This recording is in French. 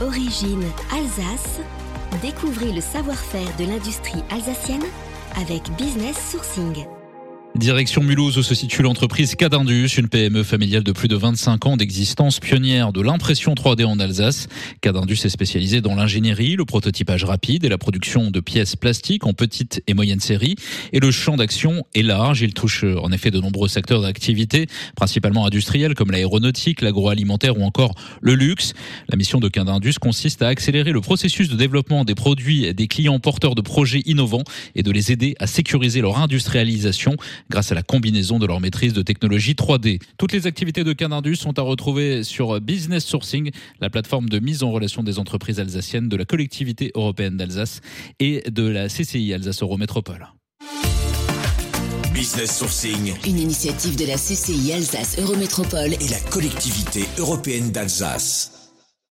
Origine Alsace. Découvrez le savoir-faire de l'industrie alsacienne avec Business Sourcing. Direction Mulhouse où se situe l'entreprise Cadindus, une PME familiale de plus de 25 ans d'existence pionnière de l'impression 3D en Alsace. Cadindus est spécialisé dans l'ingénierie, le prototypage rapide et la production de pièces plastiques en petite et moyenne série. Et le champ d'action est large. Il touche euh, en effet de nombreux secteurs d'activité, principalement industriels comme l'aéronautique, l'agroalimentaire ou encore le luxe. La mission de Cadindus consiste à accélérer le processus de développement des produits des clients porteurs de projets innovants et de les aider à sécuriser leur industrialisation grâce à la combinaison de leur maîtrise de technologie 3D. Toutes les activités de Canindus sont à retrouver sur Business Sourcing, la plateforme de mise en relation des entreprises alsaciennes de la collectivité européenne d'Alsace et de la CCI Alsace Eurométropole. Business Sourcing, Une initiative de la CCI Alsace Eurométropole et la collectivité européenne d'Alsace.